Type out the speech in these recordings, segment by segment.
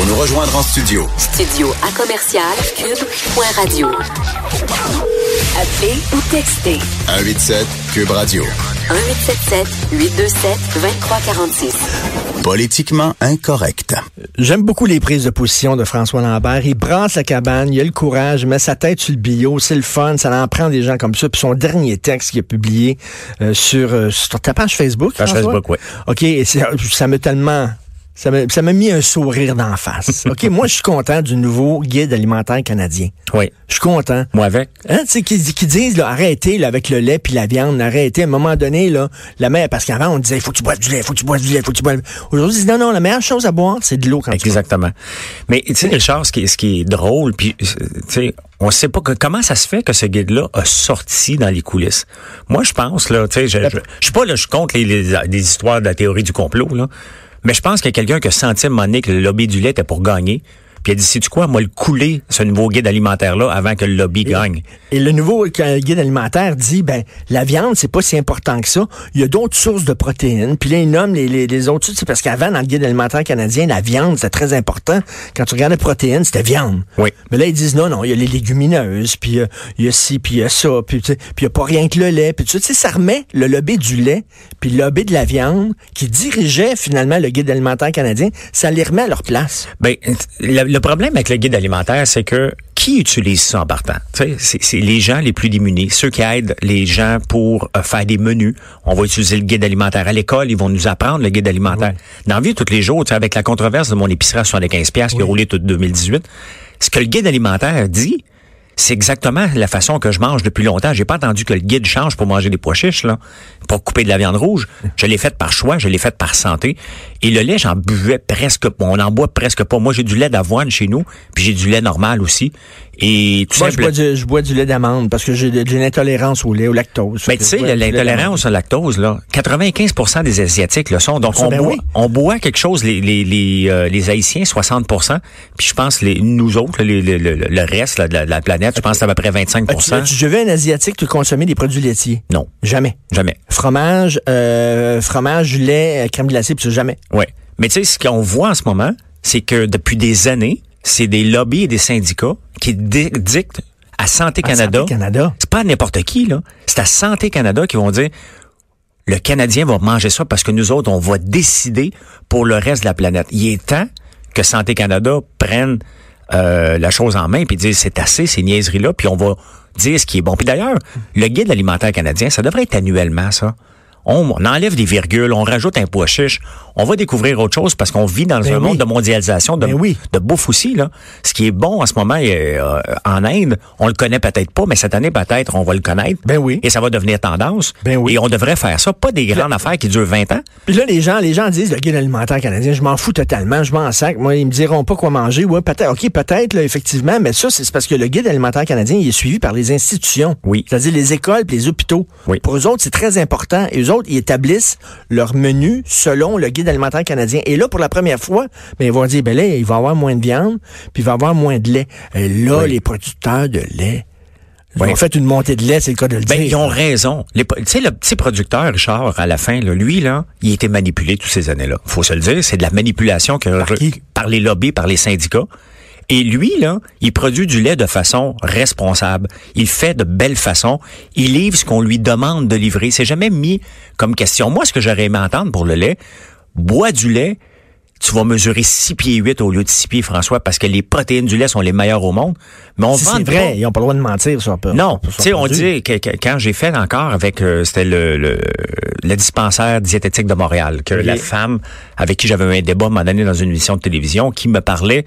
Pour nous rejoindre en studio. Studio à commercial cube.radio. Appelez ou textez 187 Cube Radio. 1877 827 2346. Politiquement incorrect. J'aime beaucoup les prises de position de François Lambert. Il brasse la cabane, il a le courage, il met sa tête sur le bio, c'est le fun, ça en prend des gens comme ça. Puis son dernier texte qu'il a publié euh, sur, euh, sur ta page Facebook. Page François? Facebook, oui. OK, ça m'a tellement... Ça m'a mis un sourire d'en face. OK, moi, je suis content du nouveau guide alimentaire canadien. Oui. Je suis content. Moi avec. Hein, tu sais, qui, qui disent, là, arrêtez, là, avec le lait puis la viande, arrêtez. À un moment donné, là, la mère, parce qu'avant, on disait, il faut que tu boives du lait, il faut que tu boives du lait, il faut que tu boives. Aujourd'hui, ils disent, non, non, la meilleure chose à boire, c'est de l'eau quand tu Exactement. Mais tu sais, Richard, ce qui est, ce qui est drôle, puis euh, tu sais, on sait pas que, comment ça se fait que ce guide-là a sorti dans les coulisses. Moi, je pense là, tu sais, je, je, je suis pas là, je compte les, les, les histoires de la théorie du complot là, mais je pense qu'il y a quelqu'un qui a senti à un que le lobby du lait était pour gagner. Puis a dit, sais-tu quoi, moi, le couler, ce nouveau guide alimentaire-là, avant que le lobby gagne. Et le nouveau euh, guide alimentaire dit, ben, la viande, c'est pas si important que ça. Il y a d'autres sources de protéines. Puis là, il nomme les, les, les autres. C'est parce qu'avant, dans le guide alimentaire canadien, la viande, c'était très important. Quand tu regardais protéines, c'était viande. Oui. Mais là, ils disent, non, non, il y a les légumineuses, puis euh, il y a ci, puis il y a ça, puis tu sais, puis il y a pas rien que le lait. Puis tu sais, ça remet le lobby du lait, puis le lobby de la viande, qui dirigeait finalement le guide alimentaire canadien, ça les remet à leur place. Ben, le problème avec le guide alimentaire, c'est que qui utilise ça en partant? C'est c'est les gens les plus démunis, ceux qui aident les gens pour euh, faire des menus. On va utiliser le guide alimentaire. À l'école, ils vont nous apprendre le guide alimentaire. Dans la vie, tous les jours, tu sais, avec la controverse de mon épicerie à 75$ piastres qui a roulé tout 2018, ce que le guide alimentaire dit, c'est exactement la façon que je mange depuis longtemps. J'ai pas entendu que le guide change pour manger des pois chiches, là, pour couper de la viande rouge. Je l'ai fait par choix, je l'ai fait par santé. Et le lait, j'en buvais presque pas. On en boit presque pas. Moi, j'ai du lait d'avoine chez nous, puis j'ai du lait normal aussi. Et tout Moi, je bois, du, je bois du lait d'amande parce que j'ai une intolérance au lait, au lactose. mais tu sais, l'intolérance au lactose, là, 95% des Asiatiques le sont. Donc, Ça, on, ben boit, oui. on boit quelque chose, les, les, les, euh, les Haïtiens, 60% Puis je pense, les, nous autres, le, le- le reste là, de, la, de la planète, je pense que c'est à peu près 25 As-tu déjà un Asiatique te consommer des produits laitiers? Non, Jamais. jamais. Fromage, euh, fromage, lait, euh, crème glacée, ça, jamais. Ouais. Mais tu sais, ce qu'on voit en ce moment, c'est que depuis des années, c'est des lobbies et des syndicats qui di- dictent à Santé À Canada. Santé Canada. C'est pas n'importe qui, là. C'est à Santé Canada qui vont dire le Canadien va manger ça parce que nous autres, on va décider pour le reste de la planète. Il est temps que Santé Canada prenne euh, la chose en main puis dise c'est assez ces niaiseries là puis on va dire ce qui est bon. Puis d'ailleurs, le guide alimentaire canadien, ça devrait être annuellement ça. On, on enlève des virgules, on rajoute un pois chiche, on va découvrir autre chose parce qu'on vit dans Ben un oui. monde de mondialisation, de, Ben oui. de bouffe aussi. Là. Ce qui est bon en ce moment euh, en Inde, on le connaît peut-être pas, mais cette année peut-être on va le connaître. Ben oui. Et ça va devenir tendance. Ben oui. Et on devrait faire ça, pas des grandes affaires qui durent 20 ans. Puis là, les gens, les gens disent le guide alimentaire canadien, je m'en fous totalement, je m'en sac. Moi, ils me diront pas quoi manger. Ouais, peut-être, ok, peut-être, là, effectivement, mais ça, c'est parce que le guide alimentaire canadien, il est suivi par les institutions. Oui. C'est-à-dire les écoles et les hôpitaux. Oui. Pour eux autres, c'est très important. Et eux autres, ils établissent leur menu selon le guide alimentaire canadien. Et là, pour la première fois, ben, ils vont dire, ben là, il va y avoir moins de viande, puis il va y avoir moins de lait. Et là, Oui. les producteurs de lait, ils ont fait une montée de lait, c'est le cas de le Ben, dire. ils ont raison. Tu sais, le petit producteur, Richard, à la fin, là, lui, là, il a été manipulé toutes ces années-là. Faut se le dire, c'est de la manipulation que Par par les lobbies, par les syndicats. Et lui, là, il produit du lait de façon responsable. Il fait de belle façon. Il livre ce qu'on lui demande de livrer. C'est jamais mis comme question. Moi, ce que j'aurais aimé entendre pour le lait, bois du lait, tu vas mesurer 6 pieds 8 au lieu de 6 pieds, François, parce que les protéines du lait sont les meilleures au monde. Mais on Si vend pas- vrai, ils n'ont pas le droit de mentir sur leur non, tu sais, on dit que, que- quand j'ai fait encore avec euh, c'était le, le le dispensaire diététique de Montréal que la femme avec qui j'avais eu un débat m'a donné dans une émission de télévision qui me parlait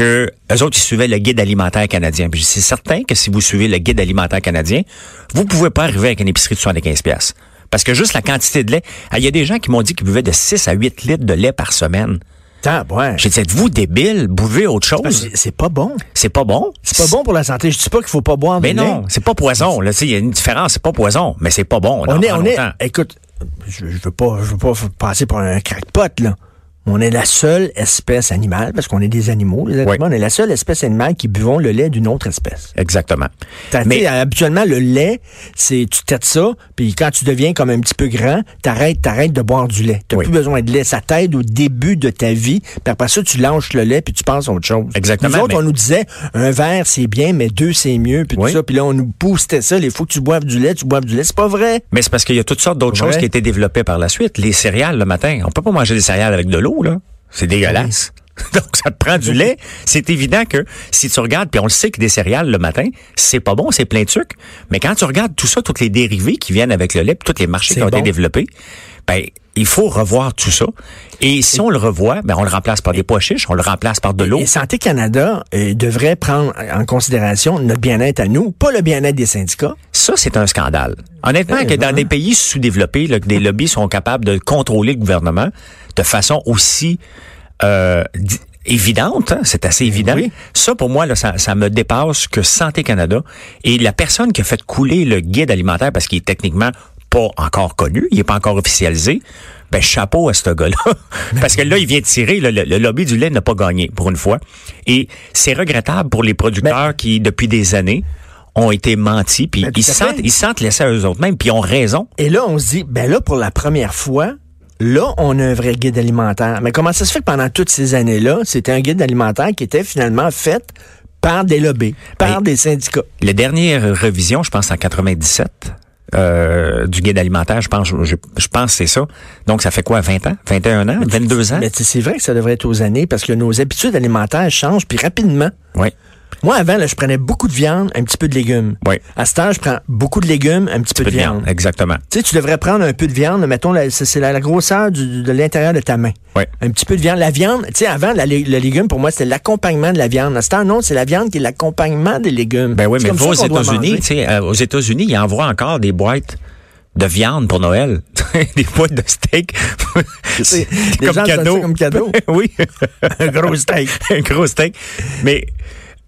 que eux autres ils suivaient le guide alimentaire canadien. Puis c'est certain que si vous suivez le guide alimentaire canadien, vous pouvez pas arriver avec une épicerie de 75 pièces parce que juste la quantité de lait, ah, il y a des gens qui m'ont dit qu'ils buvaient de 6 à 8 litres de lait par semaine. Ah, ouais. J'ai dit êtes-vous débile, buvez autre chose. C'est pas bon. C'est pas bon. C'est pas bon pour la santé. Je dis pas qu'il faut pas boire Mais de lait. non, c'est pas poison. Là, il y a une différence. C'est pas poison, mais c'est pas bon. On est, on est, écoute, je, je veux pas, je veux pas passer pour un crackpot, là. On est la seule espèce animale, parce qu'on est des animaux, les Oui. humains, on est la seule espèce animale qui buvons le lait d'une autre espèce. Exactement. Mais- habituellement, le lait, c'est tu têtes ça, puis quand tu deviens comme un petit peu grand, t'arrêtes, t'arrêtes de boire du lait. T'as Oui. plus besoin de lait. Ça t'aide au début de ta vie, puis après ça, tu lâches le lait, puis tu penses à autre chose. Exactement, Nous autres, mais- on nous disait, un verre, c'est bien, mais deux, c'est mieux, puis Oui. tout ça. Puis là, on nous boostait ça. Il faut que tu boives du lait, tu boives du lait. C'est pas vrai. Mais c'est parce qu'il y a toutes sortes d'autres choses qui étaient développées par la suite. Les céréales le matin. On peut pas manger des céréales avec de l'eau, là. C'est dégueulasse. Donc, ça te prend du lait. C'est évident que si tu regardes, puis on le sait que des céréales le matin, c'est pas bon, c'est plein de sucre. Mais quand tu regardes tout ça, toutes les dérivés qui viennent avec le lait, puis tous les marchés qui ont bon. été développés, ben, il faut revoir tout ça. Et si on le revoit, ben, on le remplace par des pois chiches, on le remplace par de l'eau. Et Santé Canada euh, devrait prendre en considération notre bien-être à nous, pas le bien-être des syndicats. Ça, c'est un scandale. Honnêtement, que dans des pays sous-développés, là, que des lobbies sont capables de contrôler le gouvernement de façon aussi euh, évidente, hein, c'est assez évident. oui. Ça, pour moi, là, ça, ça me dépasse que Santé Canada et la personne qui a fait couler le guide alimentaire, parce qu'il est techniquement pas encore connu, il est pas encore officialisé, ben chapeau à ce gars-là. parce que là, il vient de tirer, le, le lobby du lait n'a pas gagné pour une fois. Et c'est regrettable pour les producteurs qui, depuis des années, ont été mentis, puis Ben, ils sentent, ils se sentent laissés à eux autres mêmes, puis ils ont raison. Et là, on se dit, ben là, pour la première fois, là, on a un vrai guide alimentaire. Mais comment ça se fait que pendant toutes ces années-là, c'était un guide alimentaire qui était finalement fait par des lobbies, par Ben, des syndicats? La dernière révision, je pense en 97, euh, du guide alimentaire, je pense, je, je pense que c'est ça. Donc, ça fait quoi, 20 ans? 21 ans? 22 ans? Mais c'est vrai que ça devrait être aux années parce que nos habitudes alimentaires changent, puis rapidement. Oui. Moi, avant, là, je prenais beaucoup de viande, un petit peu de légumes. Oui. À cette heure, je prends beaucoup de légumes, un petit peu, Peu de de viande. viande, exactement. Tu sais, tu devrais prendre un peu de viande, mettons, la- c'est la, la grosseur du- de l'intérieur de ta main. Oui. Un petit peu de viande. La viande, tu sais, avant, la le légume, pour moi, c'était l'accompagnement de la viande. À ce temps, non, c'est la viande qui est l'accompagnement des légumes. Ben oui, mais comme aux États-Unis, tu sais, euh, aux États-Unis, ils envoient encore des boîtes de viande pour Noël. des boîtes de steak. C'est- comme donnent cadeau. comme cadeau. oui. Un gros steak. un gros steak. Mais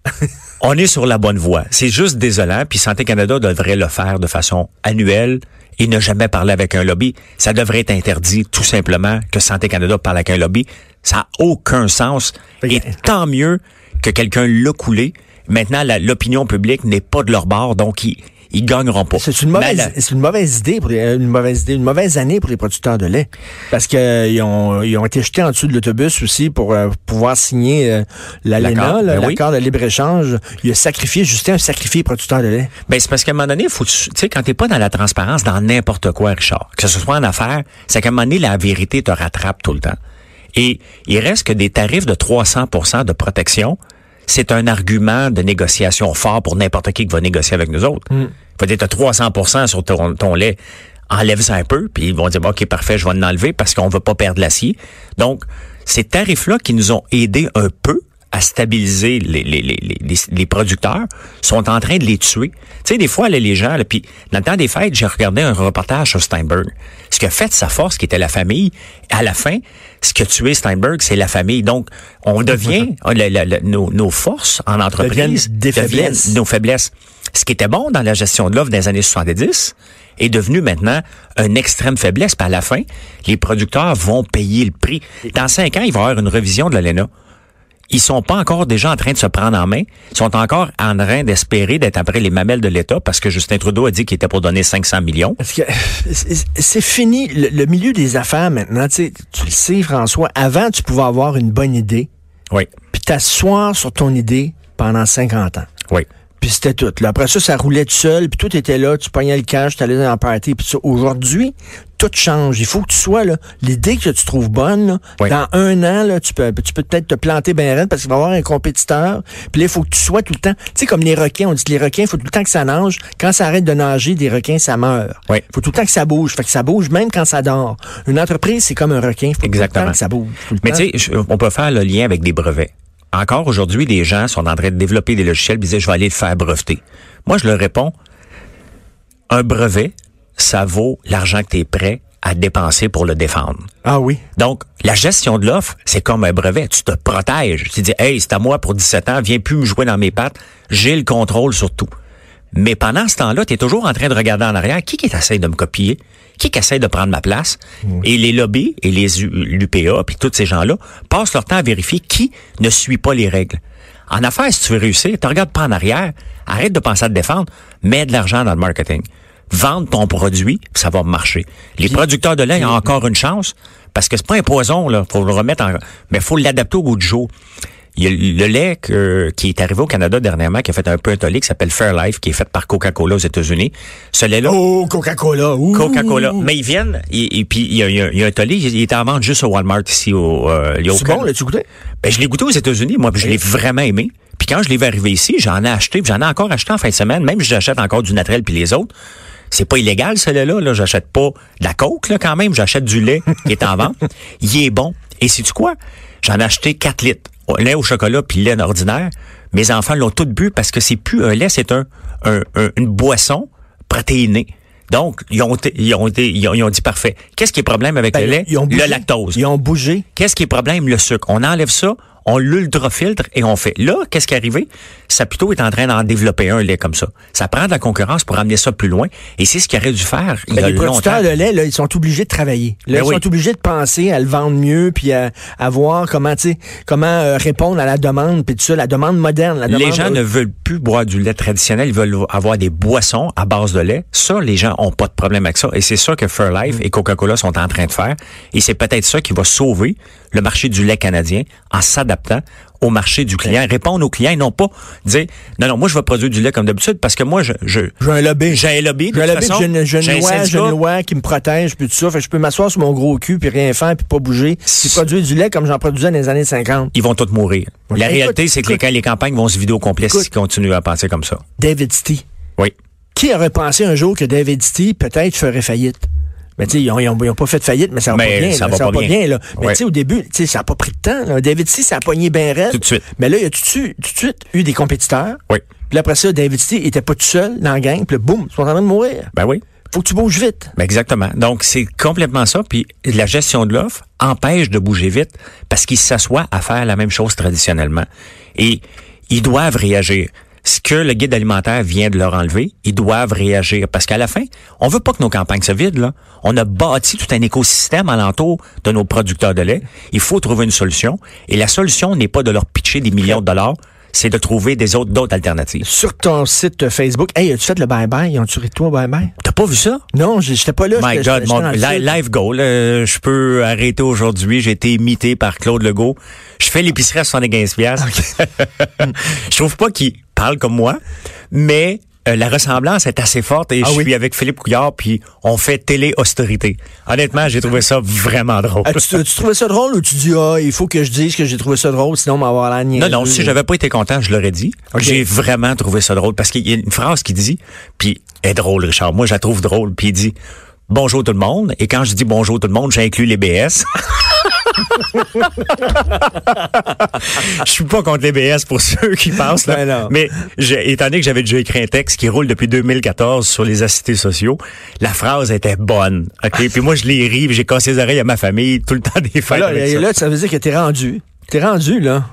on est sur la bonne voie. C'est juste désolant. Puis Santé Canada devrait le faire de façon annuelle et ne jamais parler avec un lobby. Ça devrait être interdit, tout simplement, que Santé Canada parle avec un lobby. Ça n'a aucun sens. Et tant mieux que quelqu'un l'a coulé. Maintenant, l'opinion publique n'est pas de leur bord, donc ils, ils gagneront pas. C'est une mauvaise, c'est une mauvaise idée pour les- euh, une mauvaise idée, une mauvaise année pour les producteurs de lait, parce que euh, ils ont ils ont été jetés en dessous de l'autobus aussi pour euh, pouvoir signer euh, l'ALENA, L'accord, ben oui. de libre échange. Il a sacrifié Justin a sacrifié les producteurs de lait. Ben, c'est parce qu'à un moment donné, faut, tu sais, quand t'es pas dans la transparence dans n'importe quoi, Richard, que ce soit en affaires, c'est qu'à un moment donné, la vérité te rattrape tout le temps. Et il reste que des tarifs de 300 de protection, c'est un argument de négociation fort pour n'importe qui qui va négocier avec nous autres. Faut dire, t'as 300% sur ton, ton lait, enlève ça un peu, puis ils vont dire, OK, parfait, je vais l'enlever parce qu'on veut pas perdre l'acier. Donc, ces tarifs-là qui nous ont aidés un peu à stabiliser les, les, les, les, les producteurs sont en train de les tuer. Tu sais, des fois, là, les gens, là, puis dans le temps des fêtes, j'ai regardé un reportage sur Steinberg. Ce qui a fait sa force, qui était la famille, à la fin, ce qui a tué Steinberg, c'est la famille. Donc, on devient, nos, nos forces en entreprise Deviennent des faiblesses. nos faiblesses. Ce qui était bon dans la gestion de l'offre des années 70 est devenu maintenant une extrême faiblesse. Puis à la fin, les producteurs vont payer le prix. Dans cinq ans, il va y avoir une révision de l'ALENA. Ils sont pas encore déjà en train de se prendre en main. Ils sont encore en train d'espérer d'être après les mamelles de l'État parce que Justin Trudeau a dit qu'il était pour donner 500 millions. C'est c'est fini le, le milieu des affaires maintenant. Tu sais, tu le sais, François. Avant, tu pouvais avoir une bonne idée, Oui, puis t'asseoir sur ton idée pendant 50 ans. oui. Puis c'était tout. Là, après ça, ça roulait tout seul, puis tout était là, tu pognais le cash, tu allais dans la party, puis ça. Aujourd'hui, tout change. Il faut que tu sois là. L'idée que tu trouves bonne, là, Oui. dans un an, là, tu peux tu peux peut-être te planter bien raide parce qu'il va y avoir un compétiteur. Puis là, il faut que tu sois tout le temps. Tu sais, comme les requins, on dit que les requins, il faut tout le temps que ça nage. Quand ça arrête de nager, des requins, ça meurt. Oui. faut tout le temps que ça bouge. Fait que ça bouge même quand ça dort. Une entreprise, c'est comme un requin. Il faut tout le Exactement. temps que ça bouge. tout le Mais tu sais, on peut faire le lien avec des brevets. Encore aujourd'hui, des gens sont en train de développer des logiciels, ils disent, je vais aller le faire breveter. Moi, je leur réponds, un brevet, ça vaut l'argent que tu es prêt à dépenser pour le défendre. Ah oui. Donc, la gestion de l'offre, c'est comme un brevet. Tu te protèges. Tu dis, hey, c'est à moi pour 17 ans, viens plus me jouer dans mes pattes. J'ai le contrôle sur tout. Mais pendant ce temps-là, tu es toujours en train de regarder en arrière. Qui qui essaie de me copier? Qui qui essaie de prendre ma place? Et les lobbies et les l'UPA, puis tous ces gens-là, passent leur temps à vérifier qui ne suit pas les règles. En affaires, si tu veux réussir, tu regardes pas en arrière, arrête de penser à te défendre, mets de l'argent dans le marketing. Vendre ton produit, ça va marcher. Les producteurs de lait ont encore une chance, parce que c'est pas un poison, là. Faut le remettre en, mais faut l'adapter au goût du jour. Il y a le lait que- qui est arrivé au Canada dernièrement, qui a fait un peu un tollé, qui s'appelle Fairlife, qui est fait par Coca-Cola aux États-Unis. Ce lait-là, Oh, Coca-Cola. Coca-Cola. Mais ils viennent, et, et puis il y a, il y a- il y a un tollé, il est en vente juste au Walmart ici au euh, C'est bon, l'as-tu goûté? ben, je l'ai goûté aux États-Unis, moi, puis je l'ai vraiment aimé. Puis quand je l'ai vu arriver ici, j'en ai acheté, j'en ai encore acheté en fin de semaine, même si j'achète encore du naturel puis les autres. C'est pas illégal, ce lait-là. Là. J'achète pas de la coke, là, quand même. J'achète du lait qui est en vente. Il est bon. Et sais-tu quoi? J'en ai acheté 4 litres. Lait au chocolat puis lait ordinaire. Mes enfants l'ont tout bu parce que c'est plus un lait, c'est un, un- un- une boisson protéinée. Donc, ils ont, ils ont, été, ils ont, ils ont dit parfait. Qu'est-ce qui est problème avec Ben, le lait? ils ont bougé. le lactose. Ils ont bougé. Qu'est-ce qui est problème? Le sucre. On enlève ça, on l'ultrafiltre et on fait. Là, qu'est-ce qui est arrivé? Saputo est en train d'en développer un lait comme ça. Ça prend de la concurrence pour amener ça plus loin. Et c'est ce qu'il aurait dû faire il y a les longtemps. producteurs de lait, là, ils sont obligés de travailler. Là, Ben ils oui. sont obligés de penser à le vendre mieux, puis à, à voir comment, tu sais, comment euh, répondre à la demande, puis tout ça, la demande moderne. La Les demande, gens ne veulent plus boire du lait traditionnel, ils veulent avoir des boissons à base de lait. Ça, les gens ont pas de problème avec ça. Et c'est ça que Fairlife Mm. et Coca-Cola sont en train de faire. Et c'est peut-être ça qui va sauver le marché du lait canadien en s'adaptant au marché du client, répondre aux clients et non pas dire non non moi je vais produire du lait comme d'habitude parce que moi je je J'ai un lobby. j'ai un lobby J'ai un lobby, façon, une, j'ai une j'ai un loi, j'ai une loi qui me protège, puis tout ça. Fait que je peux m'asseoir sur mon gros cul, puis rien faire, puis pas bouger, puis produire du lait comme j'en produisais dans les années 50. ils vont tous mourir. La Écoute, réalité, c'est que les, écoute. les campagnes vont se vider au complet s'ils continuent à penser comme ça. David Stee. Oui. Qui aurait pensé un jour que David Stee peut-être ferait faillite? Mais tu sais, ils ont, ils ont- ils ont pas fait de faillite, mais ça va Mais pas bien. ça là, va pas pas bien. bien. là. Mais Ouais. tu sais, au début, tu sais, ça a pas pris de temps. là. David Stee, ça a pogné bien raide. Tout de suite. Mais là, il y a tout de suite, tout de suite eu des compétiteurs. Oui. Puis après ça, David Stee était pas tout seul dans la gang. Puis là, boum, ils sont en train de mourir. Ben oui. Faut que tu bouges vite. Ben exactement. Donc, c'est complètement ça. Puis la gestion de l'offre empêche de bouger vite parce qu'ils s'assoient à faire la même chose traditionnellement. Et ils doivent réagir. Ce que le guide alimentaire vient de leur enlever, ils doivent réagir. Parce qu'à la fin, on veut pas que nos campagnes se vident. Là. On a bâti tout un écosystème alentour de nos producteurs de lait. Il faut trouver une solution. Et la solution n'est pas de leur pitcher des millions de dollars, c'est de trouver des autres d'autres alternatives. Sur ton site Facebook, hey, as-tu fait le bye-bye? Ont-tu ri toi bye-bye? T'as pas vu ça? Non, j'étais pas là. My God, mon live goal. euh, je peux arrêter aujourd'hui. J'ai été imité par Claude Legault. Je fais l'épicerie à 75 piastres. je trouve pas qu'il parle comme moi, mais euh, la ressemblance est assez forte et Ah je oui. suis avec Philippe Couillard puis on fait télé-austérité. Honnêtement, j'ai trouvé ça vraiment drôle. Ah, tu, tu trouvais ça drôle ou tu dis, ah, il faut que je dise que j'ai trouvé ça drôle, sinon on va avoir la Non, non, si j'avais pas été content, je l'aurais dit. J'ai vraiment trouvé ça drôle parce qu'il y a une phrase qui dit, puis est drôle, Richard. Moi, je la trouve drôle. Puis il dit bonjour tout le monde. Et quand je dis bonjour tout le monde, j'inclus les BS. Je suis pas contre les BS pour ceux qui pensent. Là. Ben. Mais étant donné que j'avais déjà écrit un texte qui roule depuis 2014 sur les assistés sociaux, la phrase était bonne. Ok, puis moi je l'ai ri, j'ai cassé les oreilles à ma famille tout le temps des fêtes. là, avec ça. là, ça veut dire que t'es rendu. T'es rendu, là.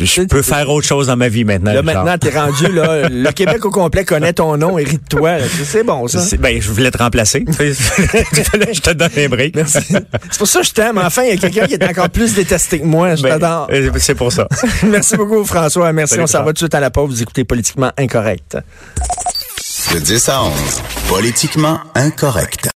Je peux faire autre chose dans ma vie maintenant. Là, Richard. maintenant, t'es rendu, là. Le Québec au complet connaît ton nom et rit de toi. C'est bon, ça. Ben, je voulais te remplacer. je te donne un break. Merci. C'est pour ça que je t'aime. Enfin, il y a quelqu'un qui est encore plus détesté que moi. Je Ben, t'adore. euh, c'est pour ça. Merci beaucoup, François. Merci. Salut, On s'en va tout de suite à la pause. Vous écoutez Politiquement Incorrect. De 10 à 11, politiquement incorrect.